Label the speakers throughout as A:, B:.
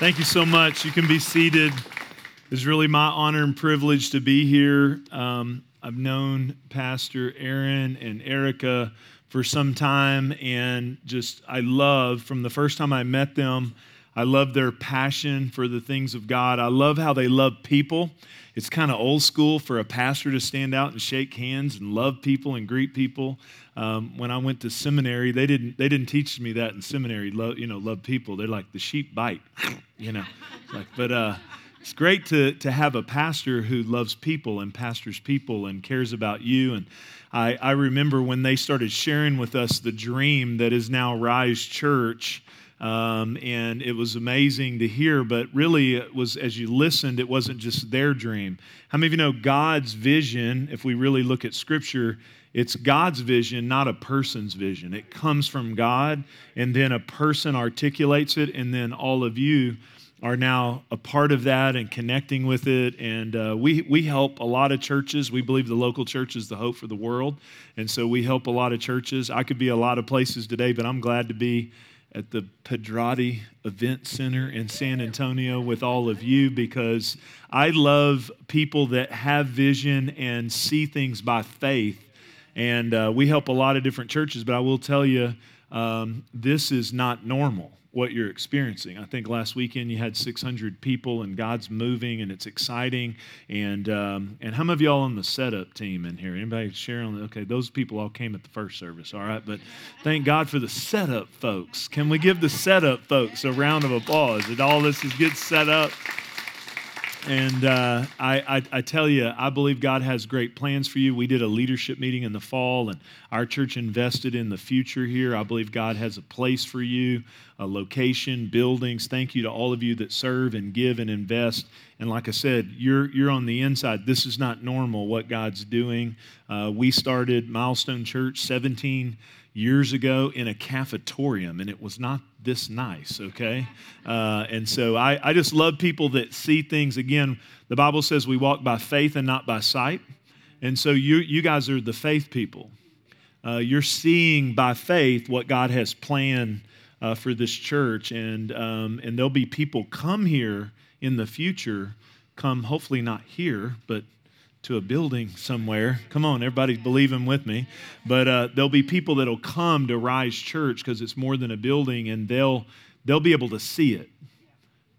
A: Thank you so much. You can be seated. It's really my honor and privilege to be here. Um, I've known Pastor Aaron and Erica for some time, and just I love from the first time I met them, I love their passion for the things of God. I love how they love people. It's kind of old school for a pastor to stand out and shake hands and love people and greet people. Um, when I went to seminary, they didn't they didn't teach me that in seminary. Love, you know, love people. They're like the sheep bite, you know. Like, but uh, it's great to to have a pastor who loves people and pastors people and cares about you. And I, I remember when they started sharing with us the dream that is now Rise Church. Um, and it was amazing to hear, but really, it was as you listened, it wasn't just their dream. How many of you know God's vision, if we really look at Scripture, it's God's vision, not a person's vision. It comes from God, and then a person articulates it, and then all of you are now a part of that and connecting with it. And uh, we, we help a lot of churches. We believe the local church is the hope for the world. And so we help a lot of churches. I could be a lot of places today, but I'm glad to be at the Pedrati Event Center in San Antonio with all of you because I love people that have vision and see things by faith. And uh, we help a lot of different churches, but I will tell you, um, this is not normal what you're experiencing. I think last weekend you had 600 people, and God's moving, and it's exciting. And um, and how many of y'all on the setup team in here? Anybody share on? The, okay, those people all came at the first service. All right, but thank God for the setup folks. Can we give the setup folks a round of applause? That all this is get set up. And uh, I, I, I, tell you, I believe God has great plans for you. We did a leadership meeting in the fall, and our church invested in the future here. I believe God has a place for you, a location, buildings. Thank you to all of you that serve and give and invest. And like I said, you're, you're on the inside. This is not normal what God's doing. Uh, we started Milestone Church 17 years ago in a cafetorium, and it was not this nice, okay? Uh, and so I, I just love people that see things. Again, the Bible says we walk by faith and not by sight. And so you, you guys are the faith people. Uh, you're seeing by faith what God has planned uh, for this church. And, um, and there'll be people come here in the future, come hopefully not here, but to a building somewhere. Come on, everybody's believing with me. But uh, there'll be people that'll come to Rise Church because it's more than a building, and they'll they'll be able to see it.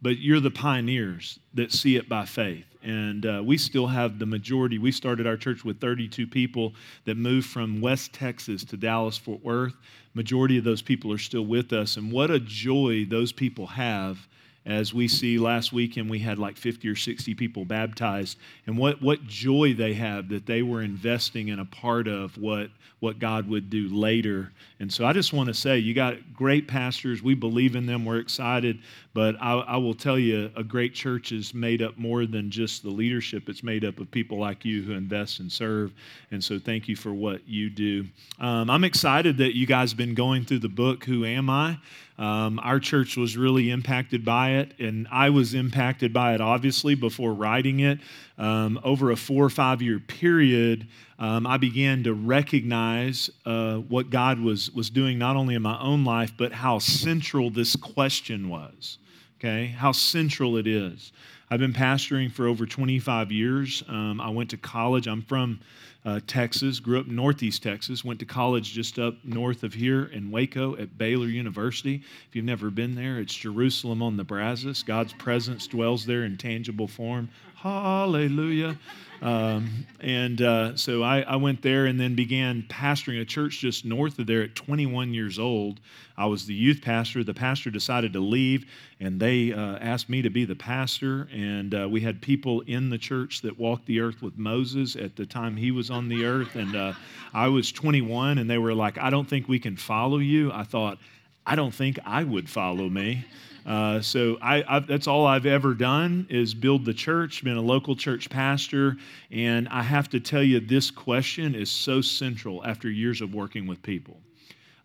A: But you're the pioneers that see it by faith. And uh, we still have the majority. We started our church with 32 people that moved from West Texas to Dallas Fort Worth. Majority of those people are still with us, and what a joy those people have as we see last weekend we had like 50 or 60 people baptized. And what, what joy they have that they were investing in a part of what, what god would do later. And so i just want to say you got great pastors. We believe in them. We're excited. But I, I will tell you a great church is made up more than just the leadership. It's made up of people like you who invest and serve. And so thank you for what you do. Um, i'm excited that you guys have been going through the book who am i um, our church was really impacted by it, and I was impacted by it, obviously, before writing it. Um, over a four or five year period, um, I began to recognize uh, what God was, was doing, not only in my own life, but how central this question was. Okay, how central it is. I've been pastoring for over 25 years. Um, I went to college. I'm from uh, Texas, grew up Northeast Texas, went to college just up north of here in Waco at Baylor University. If you've never been there, it's Jerusalem on the Brazos. God's presence dwells there in tangible form. Hallelujah. Um, and uh, so I, I, went there and then began pastoring a church just north of there at 21 years old. I was the youth pastor. The pastor decided to leave, and they uh, asked me to be the pastor. Uh, we had people in the church that walked the earth with Moses at the time he was on the earth. And uh, I was 21, and they were like, I don't think we can follow you. I thought, I don't think I would follow me. Uh, so I, that's all I've ever done is build the church, been a local church pastor, and I have to tell you, this question is so central after years of working with people.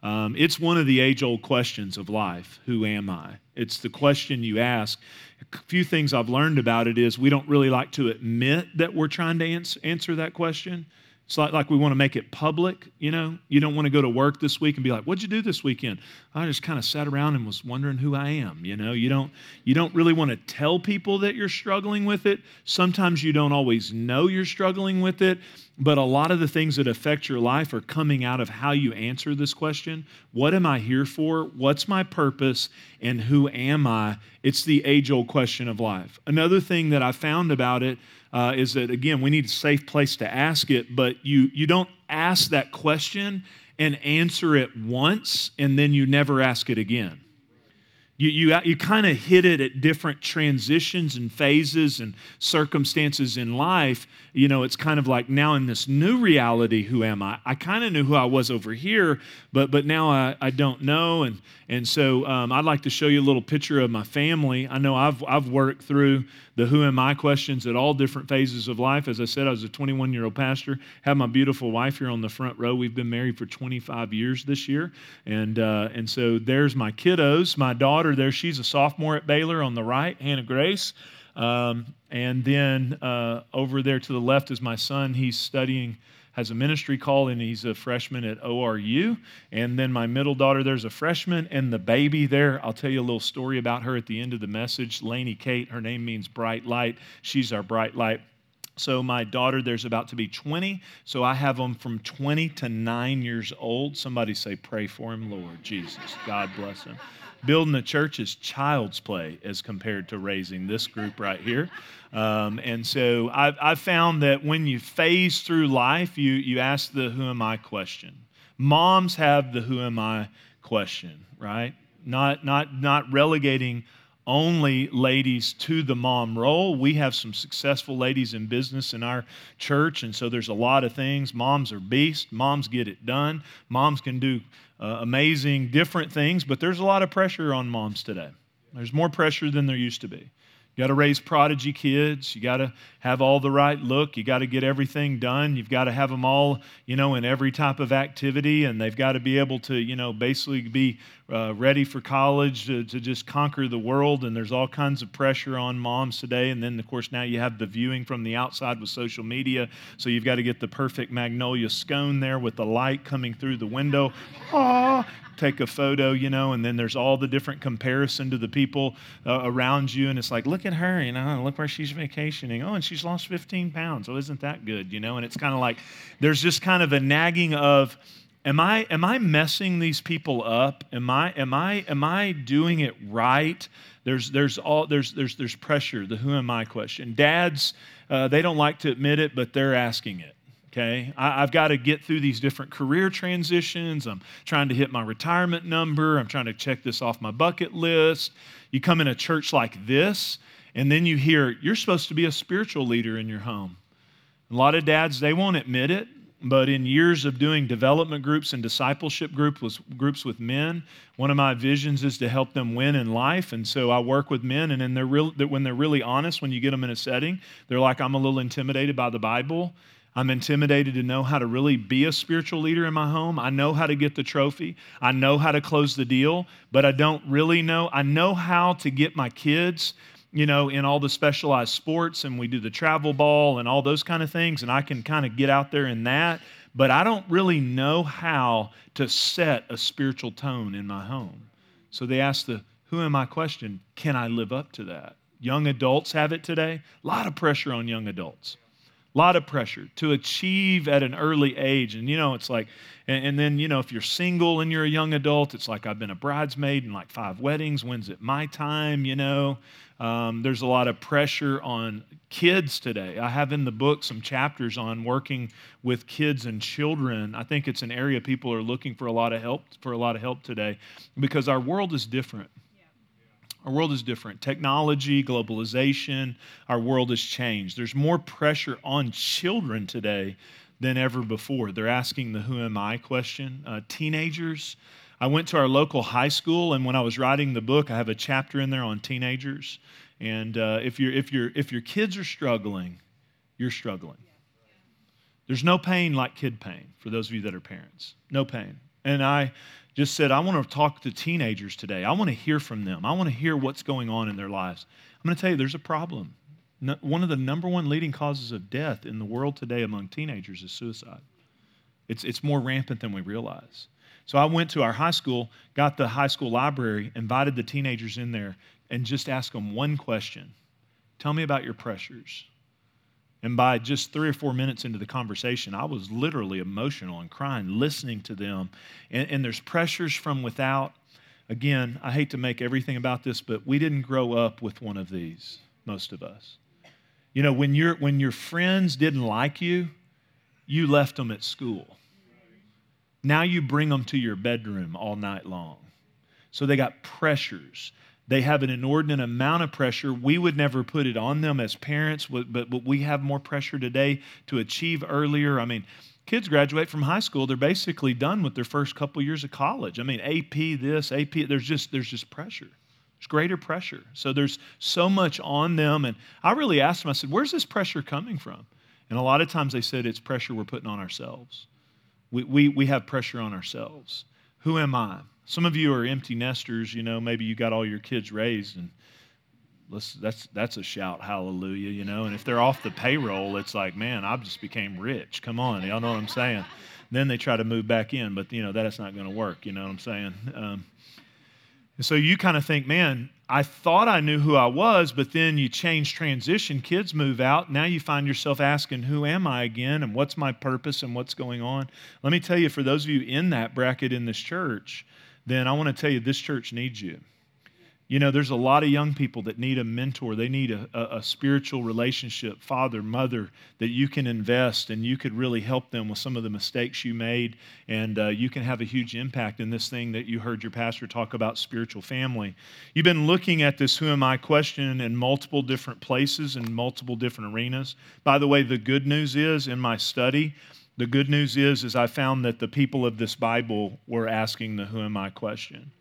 A: Um, it's one of the age old questions of life Who am I? It's the question you ask. A few things I've learned about it is we don't really like to admit that we're trying to ans- answer that question It's like, like we want to make it public, you know? You don't want to go to work this week and be like, what'd you do this weekend? I just kind of sat around and was wondering who I am, you know? You don't, you don't really want to tell people that you're struggling with it. Sometimes you don't always know you're struggling with it, but a lot of the things that affect your life are coming out of how you answer this question. What am I here for? What's my purpose? And who am I? It's the age-old question of life. Another thing that I found about it uh, is that again we need a safe place to ask it but you you don't ask that question and answer it once and then you never ask it again you, you, you kind of hit it at different transitions and phases and circumstances in life. You know, it's kind of like now in this new reality, who am I? I kind of knew who I was over here, but, but now I, I don't know. And, and so um, I'd like to show you a little picture of my family. I know I've, I've worked through the who am I questions at all different phases of life. As I said, I was a 21 year old pastor, have my beautiful wife here on the front row. We've been married for 25 years this year. And, uh, and so there's my kiddos. My daughter there, she's a sophomore at Baylor on the right, Hannah Grace. Um, and then uh, over there to the left is my son. He's studying has a ministry call and he's a freshman at ORU. And then my middle daughter, there's a freshman, and the baby there, I'll tell you a little story about her at the end of the message. Lainey Kate, her name means bright light. She's our bright light. So my daughter, there's about to be 20. So I have them from 20 to 9 years old. Somebody say, pray for him, Lord Jesus. God bless him. Building a church is child's play as compared to raising this group right here. Um, and so I've, I've found that when you phase through life, you, you ask the who am I question. Moms have the who am I question, right? Not, not, not relegating only ladies to the mom role. We have some successful ladies in business in our church, and so there's a lot of things. Moms are beasts, moms get it done, moms can do uh, amazing different things, but there's a lot of pressure on moms today. There's more pressure than there used to be. You got to raise prodigy kids. You got to have all the right look. You got to get everything done. You've got to have them all, you know, in every type of activity, and they've got to be able to, you know, basically be uh, ready for college to, to just conquer the world. And there's all kinds of pressure on moms today. And then, of course, now you have the viewing from the outside with social media. So you've got to get the perfect magnolia scone there with the light coming through the window. Ah, take a photo, you know, and then there's all the different comparison to the people uh, around you. And it's like, look at her, you know, look where she's vacationing. Oh, and she's lost 15 pounds. Oh, isn't that good, you know? And it's kind of like there's just kind of a nagging of, am I, am I messing these people up? Am I, am I, am I doing it right? There's, there's, all, there's, there's, there's pressure, the who am I question. Dads, uh, they don't like to admit it, but they're asking it okay? I, have got to get through these different career transitions. I'm trying to hit my retirement number. I'm trying to check this off my bucket list. You come in a church like this, and then you hear, you're supposed to be a spiritual leader in your home. A lot of dads, they won't admit it, but in years of doing development groups and discipleship group groups with men, one of my visions is to help them win in life. And so I work with men, and then they're real, when they're really honest, when you get them in a setting, they're like, I'm a little intimidated by the Bible. I'm intimidated to know how to really be a spiritual leader in my home. I know how to get the trophy. I know how to close the deal, but I don't really know. I know how to get my kids, you know, in all the specialized sports and we do the travel ball and all those kind of things, and I can kind of get out there in that, but I don't really know how to set a spiritual tone in my home. So they ask the who am I question, can I live up to that? Young adults have it today. A lot of pressure on young adults a lot of pressure to achieve at an early age. And, you know, it's like, and, and, then, you know, if you're single and you're a young adult, it's like, I've been a bridesmaid in like five weddings. When's it my time? You know, um, there's a lot of pressure on kids today. I have in the book some chapters on working with kids and children. I think it's an area people are looking for a lot of help for a lot of help today because our world is different. Our world is different. Technology, globalization, our world has changed. There's more pressure on children today than ever before. They're asking the who am I question. Uh, teenagers, I went to our local high school, and when I was writing the book, I have a chapter in there on teenagers. And uh, if, you if, you if your kids are struggling, you're struggling. There's no pain like kid pain for those of you that are parents. No pain. And I just said, I want to talk to teenagers today. I want to hear from them. I want to hear what's going on in their lives. I'm going to tell you, there's a problem. one of the number one leading causes of death in the world today among teenagers is suicide. It's, it's more rampant than we realize. So I went to our high school, got the high school library, invited the teenagers in there, and just asked them one question Tell me about your pressures. And by just three or four minutes into the conversation, I was literally emotional and crying, listening to them. And, and there's pressures from without. Again, I hate to make everything about this, but we didn't grow up with one of these, most of us. You know, when, you when your friends didn't like you, you left them at school. Now you bring them to your bedroom all night long. So they got pressures. They have an inordinate amount of pressure. We would never put it on them as parents, but, but we have more pressure today to achieve earlier. I mean, kids graduate from high school, they're basically done with their first couple years of college. I mean, AP this, AP, there's just, there's just pressure. There's greater pressure. So there's so much on them. And I really asked them, I said, where's this pressure coming from? And a lot of times they said it's pressure we're putting on ourselves. We, we, we have pressure on ourselves. Who am I? Some of you are empty nesters, you know, maybe you got all your kids raised and let's that's that's a shout hallelujah, you know. And if they're off the payroll, it's like, man, I just became rich. Come on, y'all know what I'm saying. Then they try to move back in, but you know, that's not going to work, you know what I'm saying? Um, and so you kind of think, man, I thought I knew who I was, but then you change transition, kids move out. Now you find yourself asking, Who am I again? And what's my purpose and what's going on? Let me tell you, for those of you in that bracket in this church, then I want to tell you this church needs you. You know, there's a lot of young people that need a mentor. They need a, a, a, spiritual relationship, father, mother, that you can invest and you could really help them with some of the mistakes you made. And uh, you can have a huge impact in this thing that you heard your pastor talk about spiritual family. You've been looking at this Who Am I question in multiple different places and multiple different arenas. By the way, the good news is in my study, the good news is, is I found that the people of this Bible were asking the Who Am I question.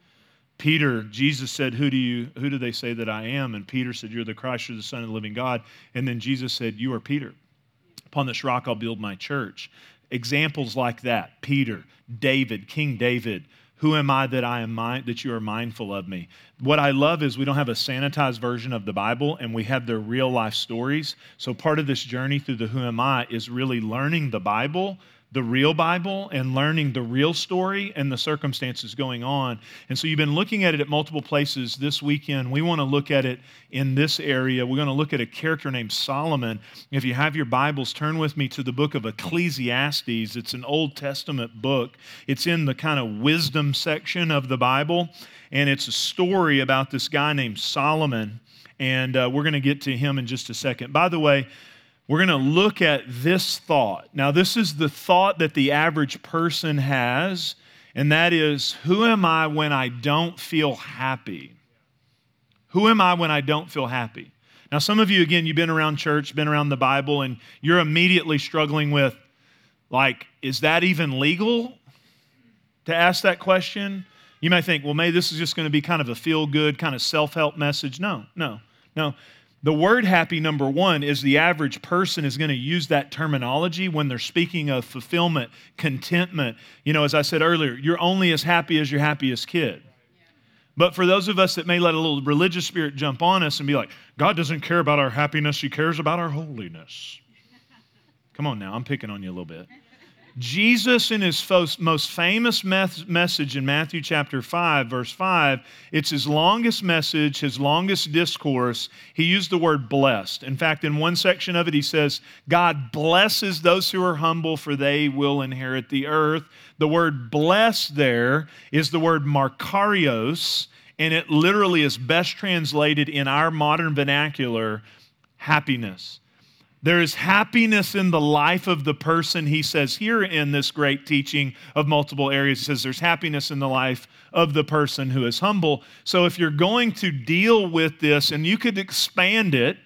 A: Peter, Jesus said, who do, you, who do they say that I am? And Peter said, You're the Christ, you're the Son of the living God. And then Jesus said, You are Peter. Upon this rock I'll build my church. Examples like that Peter, David, King David. Who am I that I am mind, that you are mindful of me? What I love is we don't have a sanitized version of the Bible and we have their real life stories. So part of this journey through the Who Am I is really learning the Bible the real Bible and learning the real story and the circumstances going on. And so you've been looking at it at multiple places this weekend. We want to look at it in this area. We're going to look at a character named Solomon. If you have your Bibles, turn with me to the book of Ecclesiastes. It's an Old Testament book, it's in the kind of wisdom section of the Bible. And it's a story about this guy named Solomon. And uh, we're going to get to him in just a second. By the way, we're going to look at this thought. Now, this is the thought that the average person has, and that is who am I when I don't feel happy? Who am I when I don't feel happy? Now, some of you, again, you've been around church, been around the Bible, and you're immediately struggling with, like, is that even legal to ask that question? You may think, well, maybe this is just going to be kind of a feel good, kind of self help message. No, no, no. The word happy, number one, is the average person is going to use that terminology when they're speaking of fulfillment, contentment. You know, as I said earlier, you're only as happy as your happiest kid. But for those of us that may let a little religious spirit jump on us and be like, God doesn't care about our happiness, He cares about our holiness. Come on now, I'm picking on you a little bit. Jesus, in his most famous message in Matthew chapter 5, verse 5, it's his longest message, his longest discourse. He used the word blessed. In fact, in one section of it, he says, God blesses those who are humble, for they will inherit the earth. The word blessed there is the word makarios, and it literally is best translated in our modern vernacular happiness. There is happiness in the life of the person, he says here in this great teaching of multiple areas. He says there's happiness in the life of the person who is humble. So if you're going to deal with this, and you could expand it,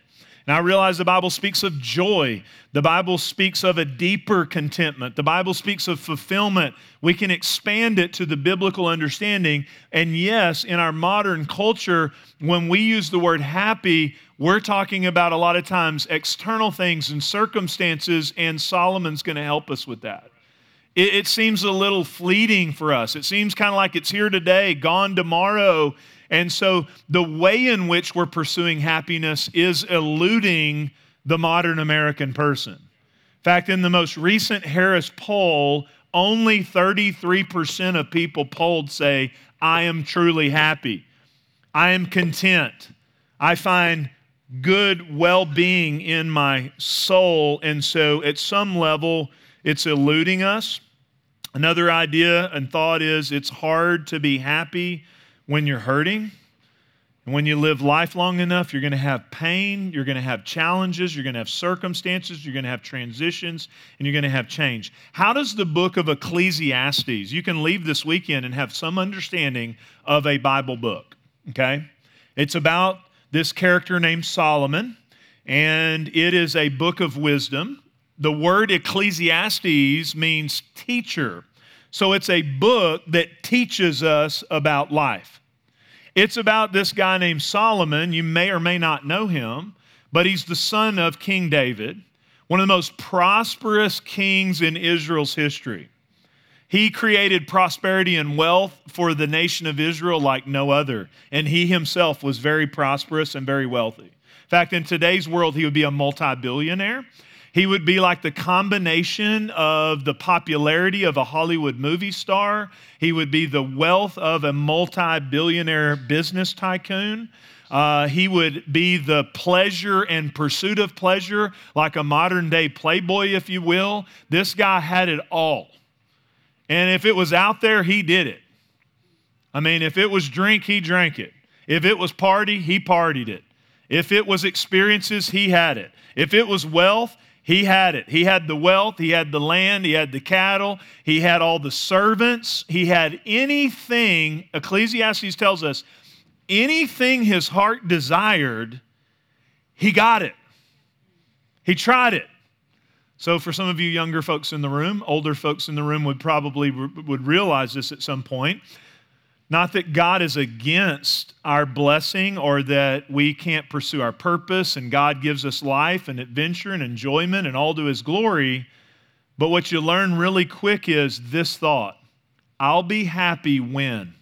A: and I realize the Bible speaks of joy. The Bible speaks of a deeper contentment. The Bible speaks of fulfillment. We can expand it to the biblical understanding. And yes, in our modern culture, when we use the word happy, we're talking about a lot of times external things and circumstances, and Solomon's going to help us with that. It, it seems a little fleeting for us. It seems kind of like it's here today, gone tomorrow. And so the way in which we're pursuing happiness is eluding the modern American person. In fact, in the most recent Harris poll, only 33% of people polled say, I am truly happy. I am content. I find good well being in my soul. And so, at some level, it's eluding us. Another idea and thought is it's hard to be happy when you're hurting. And when you live life long enough, you're going to have pain, you're going to have challenges, you're going to have circumstances, you're going to have transitions, and you're going to have change. How does the book of Ecclesiastes, you can leave this weekend and have some understanding of a Bible book, okay? It's about this character named Solomon, and it is a book of wisdom. The word Ecclesiastes means teacher. So it's a book that teaches us about life. It's about this guy named Solomon. You may or may not know him, but he's the son of King David, one of the most prosperous kings in Israel's history. He created prosperity and wealth for the nation of Israel like no other, and he himself was very prosperous and very wealthy. In fact, in today's world, he would be a multi billionaire. He would be like the combination of the popularity of a Hollywood movie star. He would be the wealth of a multi billionaire business tycoon. Uh, he would be the pleasure and pursuit of pleasure, like a modern day playboy, if you will. This guy had it all. And if it was out there, he did it. I mean, if it was drink, he drank it. If it was party, he partied it. If it was experiences, he had it. If it was wealth, he had it. He had the wealth, he had the land, he had the cattle, he had all the servants, he had anything, Ecclesiastes tells us, anything his heart desired, he got it. He tried it. So for some of you younger folks in the room, older folks in the room would probably would realize this at some point. Not that God is against our blessing or that we can't pursue our purpose and God gives us life and adventure and enjoyment and all to his glory. But what you learn really quick is this thought. I'll be happy when.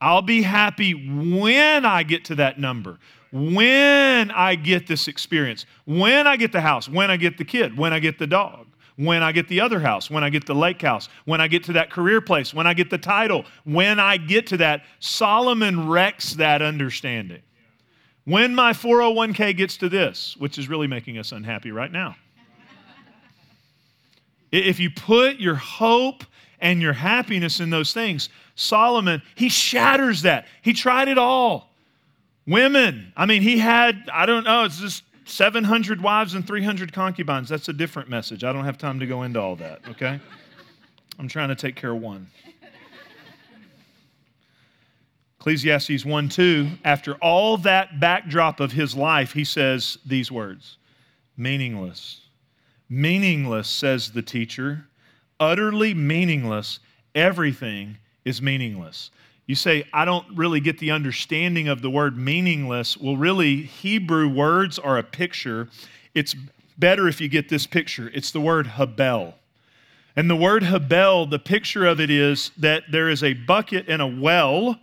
A: I'll be happy when I get to that number, when I get this experience, when I get the house, when I get the kid, when I get the dog when I get the other house, when I get the lake house, when I get to that career place, when I get the title, when I get to that. Solomon wrecks that understanding. When my 401k gets to this, which is really making us unhappy right now. if you put your hope and your happiness in those things, Solomon, he shatters that. He tried it all. Women, I mean, he had, I don't know, it's just 700 wives and 300 concubines. That's a different message. I don't have time to go into all that, okay? I'm trying to take care of one. Ecclesiastes 1 2, after all that backdrop of his life, he says these words meaningless. Meaningless, says the teacher, utterly meaningless. Everything is meaningless. You say, I don't really get the understanding of the word meaningless. Well, really, Hebrew words are a picture. It's better if you get this picture. It's the word Habel. And the word Habel, the picture of it is that there is a bucket and a well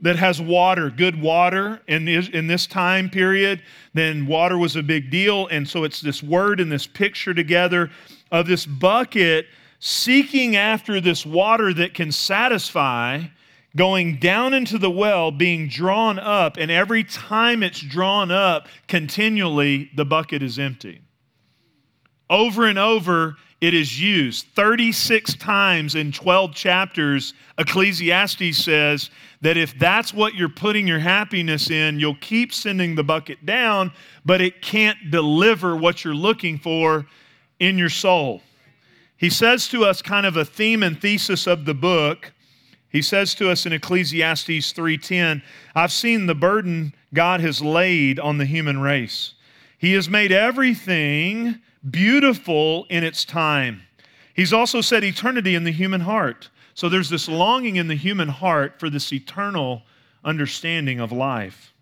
A: that has water, good water in in this time period. Then water was a big deal. And so it's this word and this picture together of this bucket seeking after this water that can satisfy going down into the well, being drawn up, and every time it's drawn up continually, the bucket is empty. Over and over, it is used. 36 times in 12 chapters, Ecclesiastes says that if that's what you're putting your happiness in, you'll keep sending the bucket down, but it can't deliver what you're looking for in your soul. He says to us kind of a theme and thesis of the book he says to us in Ecclesiastes 3:10, I've seen the burden God has laid on the human race. He has made everything beautiful in its time. He's also set eternity in the human heart. So there's this longing in the human heart for this eternal understanding of life.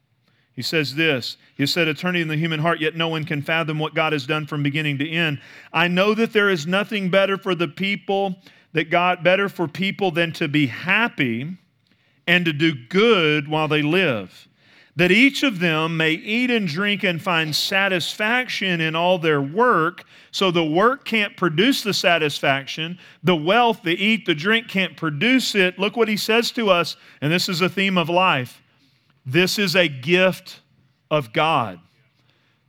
A: He says this He said, Eternity in the human heart, yet no one can fathom what God has done from beginning to end. I know that there is nothing better for the people that God better for people than to be happy and to do good while they live, that each of them may eat and drink and find satisfaction in all their work. So the work can't produce the satisfaction. The wealth, the eat, the drink can't produce it. Look what he says to us, and this is a theme of life. This is a gift of God.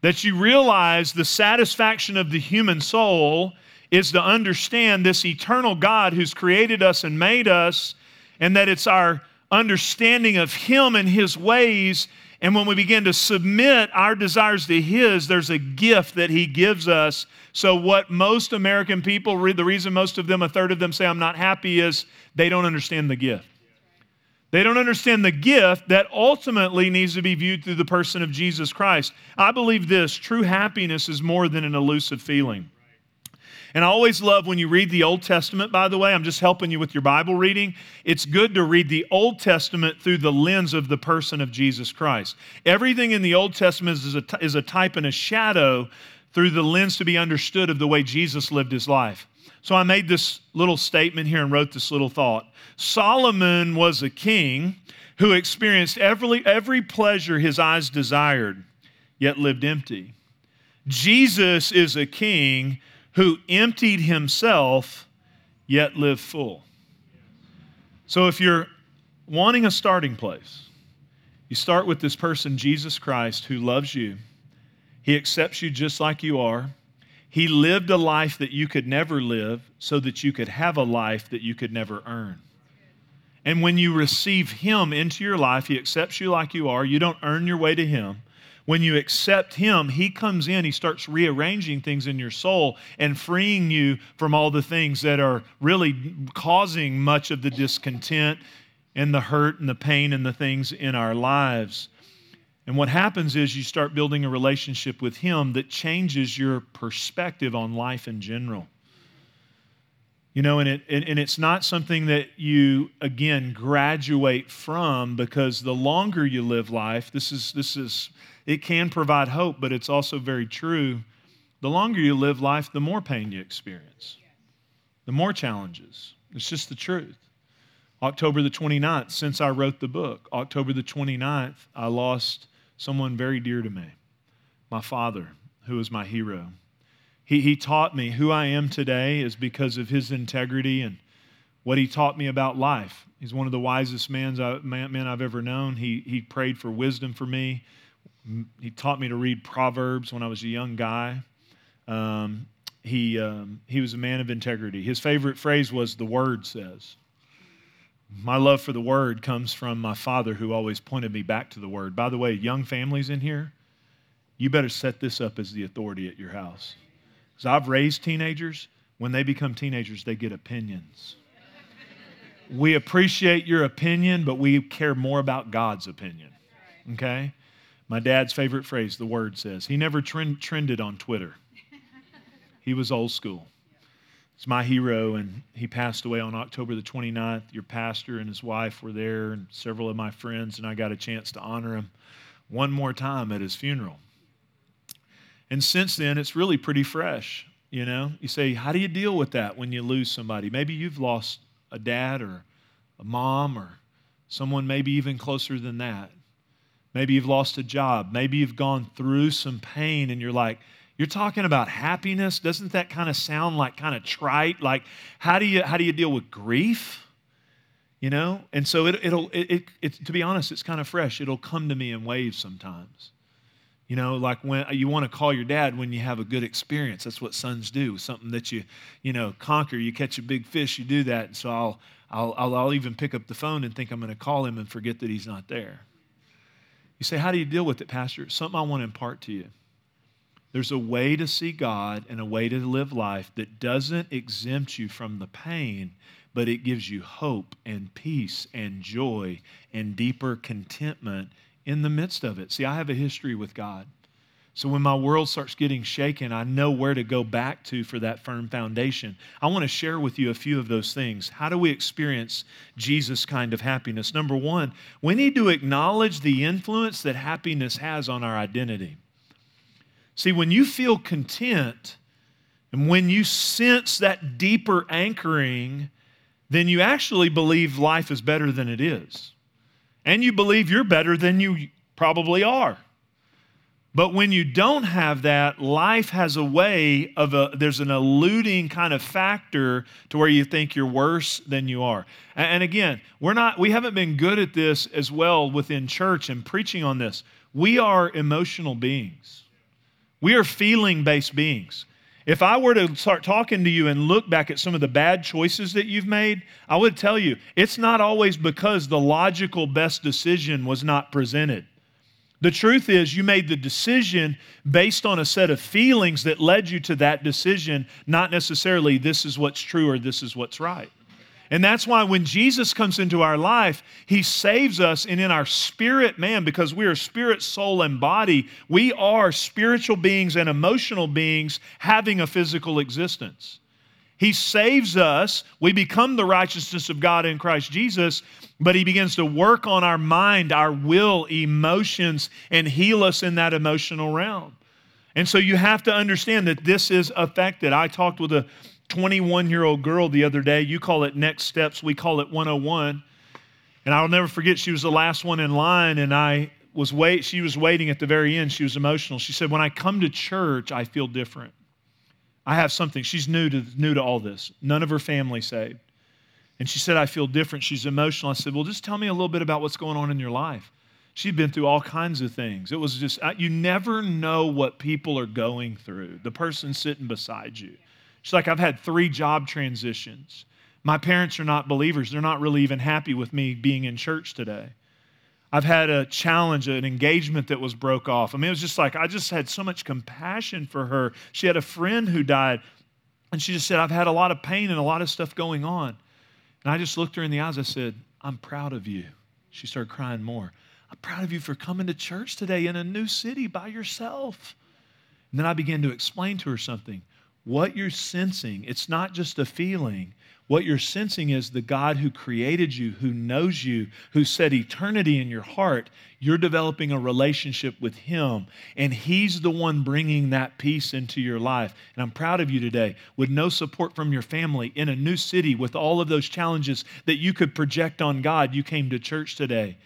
A: That you realize the satisfaction of the human soul is to understand this eternal God who's created us and made us, and that it's our understanding of Him and His ways. And when we begin to submit our desires to His, there's a gift that He gives us. So, what most American people, read the reason most of them, a third of them say, I'm not happy, is they don't understand the gift. They don't understand the gift that ultimately needs to be viewed through the person of Jesus Christ. I believe this true happiness is more than an elusive feeling. And I always love when you read the Old Testament, by the way, I'm just helping you with your Bible reading. It's good to read the Old Testament through the lens of the person of Jesus Christ. Everything in the Old Testament is a, is a type and a shadow through the lens to be understood of the way Jesus lived his life. So I made this little statement here and wrote this little thought. Solomon was a king who experienced every, every pleasure his eyes desired, yet lived empty. Jesus is a king who emptied himself yet lived full. So if you're wanting a starting place, you start with this person, Jesus Christ, who loves you. He accepts you just like you are. He lived a life that you could never live so that you could have a life that you could never earn. And when you receive Him into your life, He accepts you like you are. You don't earn your way to Him. When you accept Him, He comes in, He starts rearranging things in your soul and freeing you from all the things that are really causing much of the discontent and the hurt and the pain and the things in our lives. And what happens is you start building a relationship with Him that changes your perspective on life in general. You know, and, it, and it's not something that you, again, graduate from because the longer you live life, this is, this is it can provide hope, but it's also very true. The longer you live life, the more pain you experience, the more challenges. It's just the truth. October the 29th, since I wrote the book, October the 29th, I lost someone very dear to me, my father, who was my hero. He, he taught me who I am today is because of his integrity and what he taught me about life. He's one of the wisest men, I've ever known. He, he prayed for wisdom for me. He taught me to read Proverbs when I was a young guy. Um, he, um, he was a man of integrity. His favorite phrase was, The Word says. My love for the Word comes from my father, who always pointed me back to the Word. By the way, young families in here, you better set this up as the authority at your house. Because I've raised teenagers. When they become teenagers, they get opinions. we appreciate your opinion, but we care more about God's opinion. Okay? My dad's favorite phrase, the word says. He never trend, trended on Twitter. He was old school. He's my hero, and he passed away on October the 29th. Your pastor and his wife were there, and several of my friends, and I got a chance to honor him one more time at his funeral. And since then, it's really pretty fresh. You know, you say, how do you deal with that when you lose somebody? Maybe you've lost a dad or a mom or someone maybe even closer than that. Maybe you've lost a job. Maybe you've gone through some pain and you're like, you're talking about happiness. Doesn't that kind of sound like kind of trite? Like, how do you how do you deal with grief? You know? And so it, it'll it, it, it to be honest, it's kind of fresh. It'll come to me in waves sometimes. You know, like when you want to call your dad when you have a good experience. That's what sons do. Something that you, you know, conquer. You catch a big fish, you do that. And so I'll, I'll, I'll, I'll even pick up the phone and think I'm going to call him and forget that he's not there. You say, How do you deal with it, Pastor? It's something I want to impart to you. There's a way to see God and a way to live life that doesn't exempt you from the pain, but it gives you hope and peace and joy and deeper contentment in the midst of it. See, I have a history with God. So when my world starts getting shaken, I know where to go back to for that firm foundation. I want to share with you a few of those things. How do we experience Jesus kind of happiness? Number one, we need to acknowledge the influence that happiness has on our identity. See, when you feel content and when you sense that deeper anchoring, then you actually believe life is better than it is. and you believe you're better than you probably are. But when you don't have that, life has a way of a, there's an eluding kind of factor to where you think you're worse than you are. And again, we're not, we haven't been good at this as well within church and preaching on this. We are emotional beings. We are feeling based beings. If I were to start talking to you and look back at some of the bad choices that you've made, I would tell you it's not always because the logical best decision was not presented. The truth is, you made the decision based on a set of feelings that led you to that decision, not necessarily this is what's true or this is what's right. And that's why when Jesus comes into our life, he saves us, and in our spirit, man, because we are spirit, soul, and body, we are spiritual beings and emotional beings having a physical existence. He saves us. We become the righteousness of God in Christ Jesus, but He begins to work on our mind, our will, emotions, and heal us in that emotional realm. And so you have to understand that this is affected. I talked with a 21 year old girl the other day. You call it next steps, we call it 101. And I'll never forget, she was the last one in line, and I was wait, she was waiting at the very end. She was emotional. She said, When I come to church, I feel different. I have something. She's new to, new to all this. None of her family saved. And she said, I feel different. She's emotional. I said, Well, just tell me a little bit about what's going on in your life. She'd been through all kinds of things. It was just, uh, you never know what people are going through, the person sitting beside you. She's like, I've had three job transitions. My parents are not believers. They're not really even happy with me being in church today. I've had a challenge, an engagement that was broke off. I mean, it was just like, I just had so much compassion for her. She had a friend who died, and she just said, I've had a lot of pain and a lot of stuff going on. And I just looked her in the eyes. I said, I'm proud of you. She started crying more. I'm proud of you for coming to church today in a new city by yourself. And then I began to explain to her something. What you're sensing, it's not just a feeling, what you're sensing is the God who created you, who knows you, who set eternity in your heart. You're developing a relationship with Him, and He's the one bringing that peace into your life. And I'm proud of you today. With no support from your family in a new city, with all of those challenges that you could project on God, you came to church today.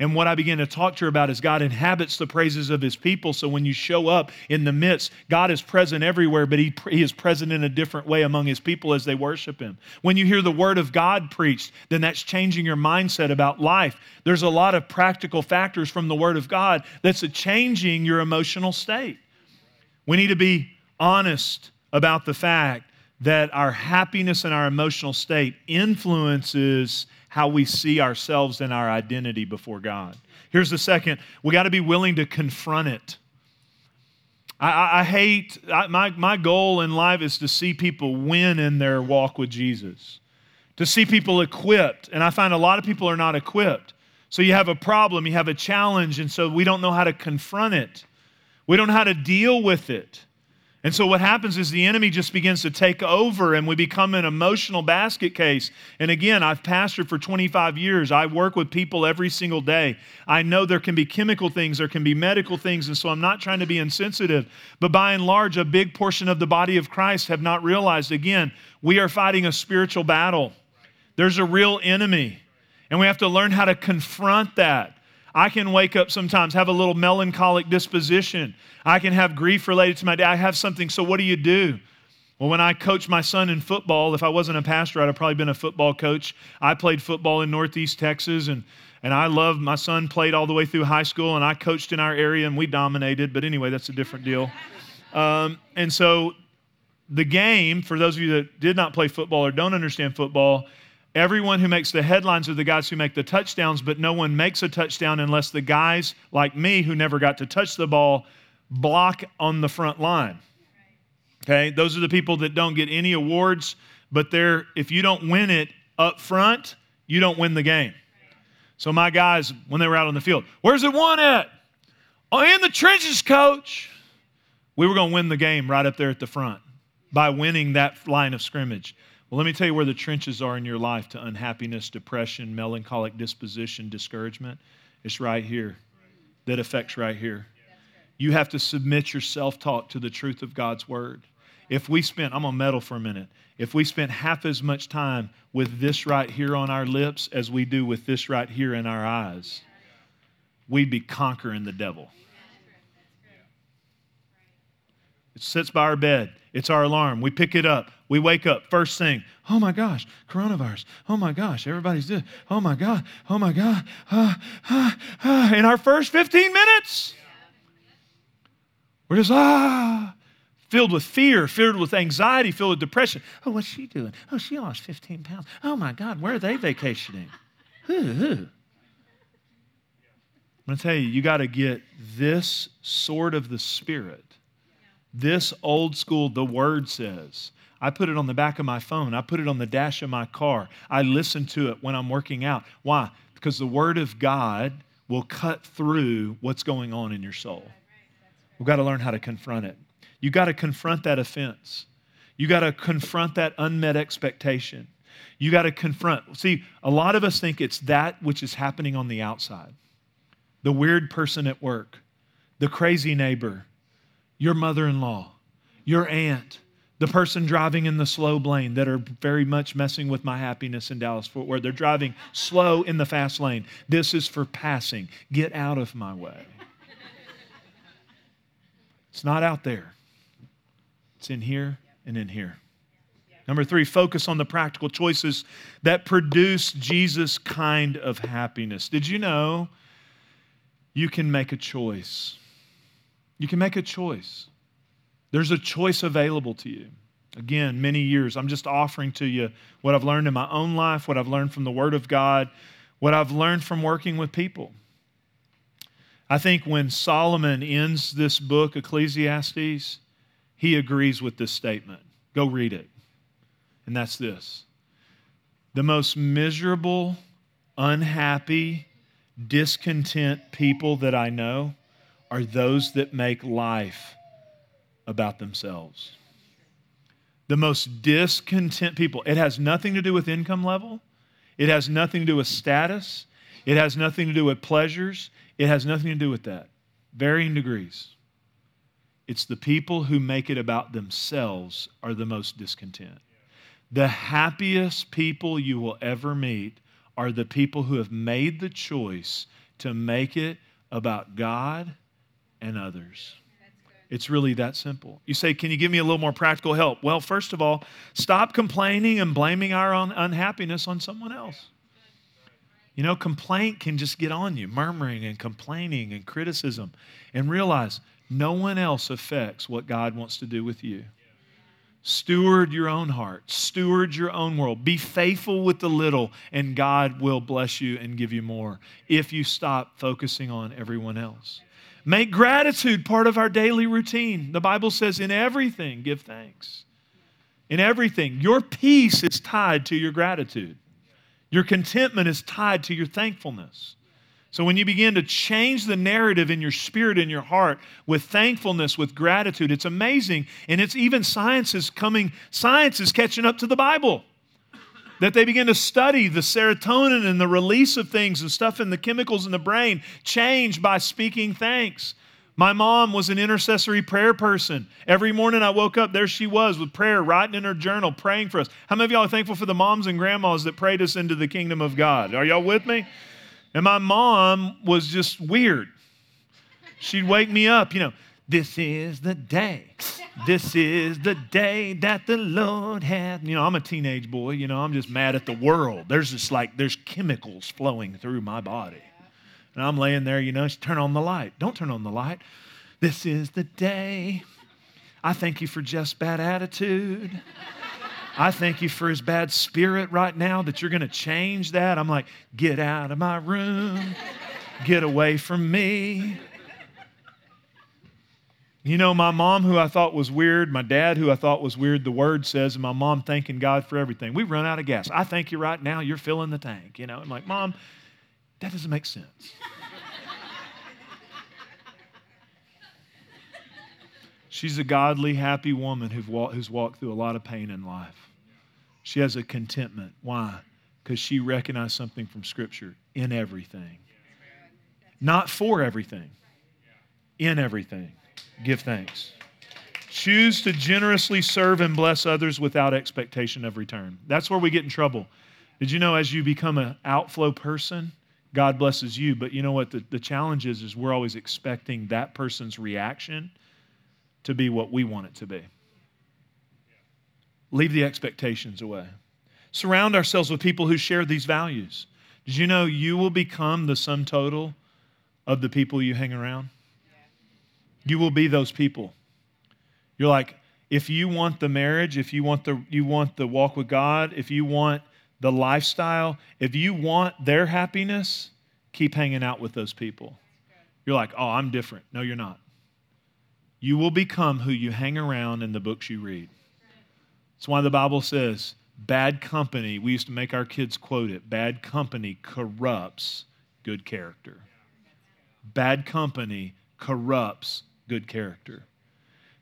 A: And what I began to talk to her about is God inhabits the praises of his people. So when you show up in the midst, God is present everywhere, but he, he is present in a different way among his people as they worship him. When you hear the word of God preached, then that's changing your mindset about life. There's a lot of practical factors from the word of God that's changing your emotional state. We need to be honest about the fact that our happiness and our emotional state influences how we see ourselves and our identity before God. Here's the second we got to be willing to confront it. I, I, I hate, I, my, my goal in life is to see people win in their walk with Jesus, to see people equipped. And I find a lot of people are not equipped. So you have a problem, you have a challenge, and so we don't know how to confront it. We don't know how to deal with it. And so what happens is the enemy just begins to take over and we become an emotional basket case. And again, I've pastored for 25 years. I work with people every single day. I know there can be chemical things, there can be medical things, and so I'm not trying to be insensitive. But by and large, a big portion of the body of Christ have not realized again, we are fighting a spiritual battle. There's a real enemy. And we have to learn how to confront that. I can wake up sometimes, have a little melancholic disposition. I can have grief related to my day. I have something. So, what do you do? Well, when I coached my son in football, if I wasn't a pastor, I'd have probably been a football coach. I played football in Northeast Texas, and, and I loved my son played all the way through high school, and I coached in our area, and we dominated. But anyway, that's a different deal. Um, and so, the game, for those of you that did not play football or don't understand football, Everyone who makes the headlines are the guys who make the touchdowns, but no one makes a touchdown unless the guys like me who never got to touch the ball block on the front line. Okay? Those are the people that don't get any awards, but they're if you don't win it up front, you don't win the game. So my guys, when they were out on the field, where's it won at? Oh, in the trenches, coach. We were going to win the game right up there at the front by winning that line of scrimmage. Well, let me tell you where the trenches are in your life to unhappiness, depression, melancholic disposition, discouragement. It's right here. That affects right here. You have to submit your self talk to the truth of God's word. If we spent, I'm going to meddle for a minute. If we spent half as much time with this right here on our lips as we do with this right here in our eyes, we'd be conquering the devil. It sits by our bed. It's our alarm. We pick it up. We wake up. First thing, oh my gosh, coronavirus. Oh my gosh, everybody's doing. Oh my God. Oh my God. Ah, ah, ah. In our first 15 minutes, we're just ah, filled with fear, filled with anxiety, filled with depression. Oh, what's she doing? Oh, she lost 15 pounds. Oh my God, where are they vacationing? Ooh, ooh. I'm going to tell you, you got to get this sword of the Spirit. This old school, the Word says. I put it on the back of my phone. I put it on the dash of my car. I listen to it when I'm working out. Why? Because the Word of God will cut through what's going on in your soul. We've got to learn how to confront it. You got to confront that offense. You got to confront that unmet expectation. You got to confront. See, a lot of us think it's that which is happening on the outside the weird person at work, the crazy neighbor, your mother in law, your aunt, the person driving in the slow lane that are very much messing with my happiness in Dallas Fort Worth. They're driving slow in the fast lane. This is for passing. Get out of my way. It's not out there, it's in here and in here. Number three, focus on the practical choices that produce Jesus' kind of happiness. Did you know you can make a choice? You can make a choice. There's a choice available to you. Again, many years, I'm just offering to you what I've learned in my own life, what I've learned from the Word of God, what I've learned from working with people. I think when Solomon ends this book, Ecclesiastes, he agrees with this statement. Go read it and that's this the most miserable, unhappy, discontent people that I know are those that make life about themselves. The most discontent people, it has nothing to do with income level, it has nothing to do with status, it has nothing to do with pleasures, it has nothing to do with that. Varying degrees. It's the people who make it about themselves are the most discontent. The happiest people you will ever meet are the people who have made the choice to make it about God and others. It's really that simple. You say, Can you give me a little more practical help? Well, first of all, stop complaining and blaming our unhappiness on someone else. You know, complaint can just get on you, murmuring and complaining and criticism, and realize no one else affects what God wants to do with you. Steward your own heart, steward your own world. Be faithful with the little, and God will bless you and give you more if you stop focusing on everyone else. Make gratitude part of our daily routine. The Bible says, in everything, give thanks. In everything. Your peace is tied to your gratitude, your contentment is tied to your thankfulness. So when you begin to change the narrative in your spirit and your heart with thankfulness, with gratitude, it's amazing. And it's even science is coming, science is catching up to the Bible. That they begin to study the serotonin and the release of things and stuff in the chemicals in the brain change by speaking thanks. My mom was an intercessory prayer person. Every morning I woke up, there she was with prayer, writing in her journal, praying for us. How many of y'all are thankful for the moms and grandmas that prayed us into the kingdom of God? Are y'all with me? And my mom was just weird. She'd wake me up, you know, this is the day. This is the day that the Lord had. You know, I'm a teenage boy, you know, I'm just mad at the world. There's just like, there's chemicals flowing through my body. And I'm laying there, you know, turn on the light. Don't turn on the light. This is the day. I thank you for just bad attitude. I thank you for his bad spirit right now that you're going to change that. I'm like, get out of my room, get away from me. You know, my mom, who I thought was weird, my dad, who I thought was weird, the word says, and my mom thanking God for everything. We run out of gas. I thank you right now, you're filling the tank. You know, I'm like, Mom, that doesn't make sense. She's a godly, happy woman who's walked through a lot of pain in life. She has a contentment. Why? Because she recognized something from Scripture in everything. Not for everything, in everything. Give thanks. Choose to generously serve and bless others without expectation of return. That's where we get in trouble. Did you know as you become an outflow person, God blesses you. But you know what? The, the challenge is, is we're always expecting that person's reaction to be what we want it to be. Leave the expectations away. Surround ourselves with people who share these values. Did you know you will become the sum total of the people you hang around? You will be those people. You're like, if you want the marriage, if you want the you want the walk with God, if you want the lifestyle, if you want their happiness, keep hanging out with those people. You're like, "Oh, I'm different." No, you're not. You will become who you hang around in the books you read. That's why the Bible says, bad company, we used to make our kids quote it, bad company corrupts good character. Bad company corrupts good character.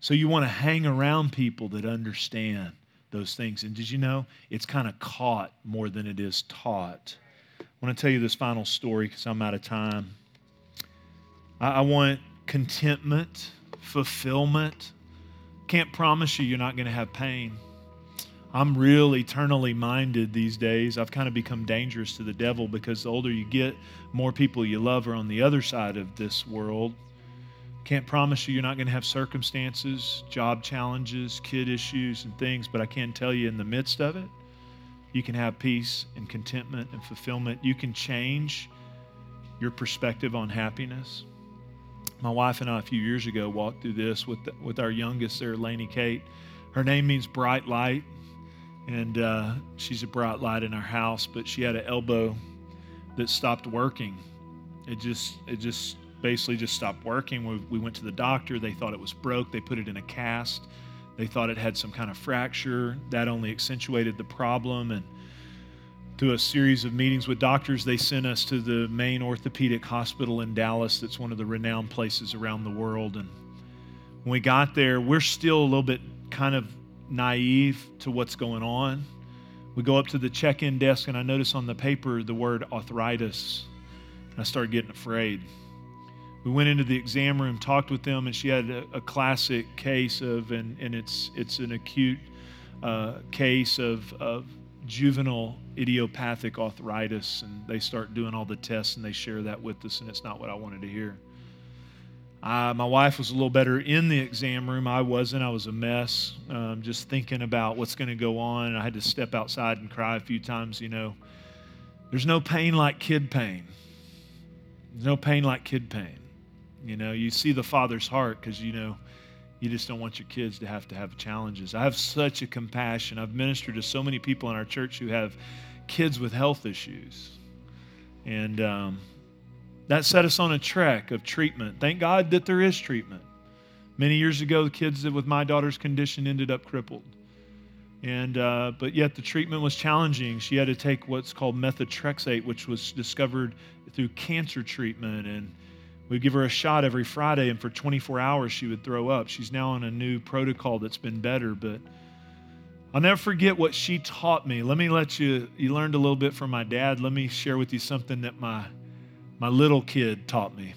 A: So you want to hang around people that understand those things. And did you know it's kind of caught more than it is taught? I want to tell you this final story because I'm out of time. I, I want contentment, fulfillment. Can't promise you you're not going to have pain. I'm real eternally minded these days. I've kind of become dangerous to the devil because the older you get, more people you love are on the other side of this world. Can't promise you you're not going to have circumstances, job challenges, kid issues, and things, but I can tell you in the midst of it, you can have peace and contentment and fulfillment. You can change your perspective on happiness. My wife and I, a few years ago, walked through this with, the, with our youngest there, Lainey Kate. Her name means bright light, and uh, she's a bright light in our house, but she had an elbow that stopped working. It just, it just basically just stopped working. We, we went to the doctor. They thought it was broke. They put it in a cast. They thought it had some kind of fracture. That only accentuated the problem. And through a series of meetings with doctors, they sent us to the main orthopedic hospital in Dallas, that's one of the renowned places around the world. And when we got there, we're still a little bit kind of naive to what's going on. We go up to the check in desk, and I notice on the paper the word arthritis. I started getting afraid we went into the exam room, talked with them, and she had a, a classic case of, and, and it's, it's an acute uh, case of, of juvenile idiopathic arthritis. And they start doing all the tests and they share that with us, and it's not what I wanted to hear. Uh, my wife was a little better in the exam room. I wasn't. I was a mess, um, just thinking about what's going to go on. I had to step outside and cry a few times. You know, there's no pain like kid pain. There's no pain like kid pain. You know, you see the father's heart because, you know, you just don't want your kids to have to have challenges. I have such a compassion. I've ministered to so many people in our church who have kids with health issues. And um, that set us on a trek of treatment. Thank God that there is treatment. Many years ago, the kids with my daughter's condition ended up crippled. And, uh, but yet the treatment was challenging. She had to take what's called methotrexate, which was discovered through cancer treatment. And We'd give her a shot every Friday, and for 24 hours she would throw up. She's now on a new protocol that's been better, but I'll never forget what she taught me. Let me let you, you learned a little bit from my dad. Let me share with you something that my, my little kid taught me.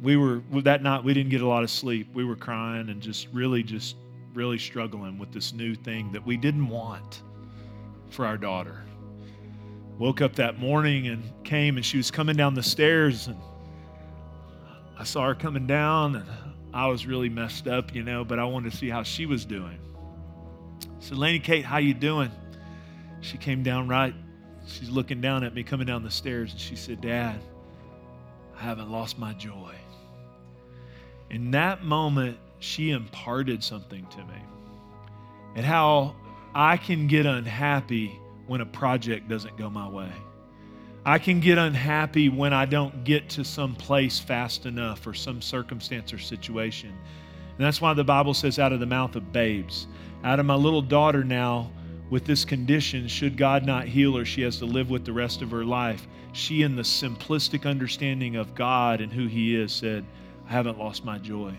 A: We were, that night, we didn't get a lot of sleep. We were crying and just really, just really struggling with this new thing that we didn't want for our daughter. Woke up that morning and came, and she was coming down the stairs and I saw her coming down and I was really messed up, you know, but I wanted to see how she was doing. So, Laney Kate, how you doing? She came down right. She's looking down at me coming down the stairs and she said, Dad, I haven't lost my joy. In that moment, she imparted something to me. And how I can get unhappy when a project doesn't go my way. I can get unhappy when I don't get to some place fast enough or some circumstance or situation. And that's why the Bible says, out of the mouth of babes, out of my little daughter now with this condition, should God not heal her, she has to live with the rest of her life. She, in the simplistic understanding of God and who He is, said, I haven't lost my joy.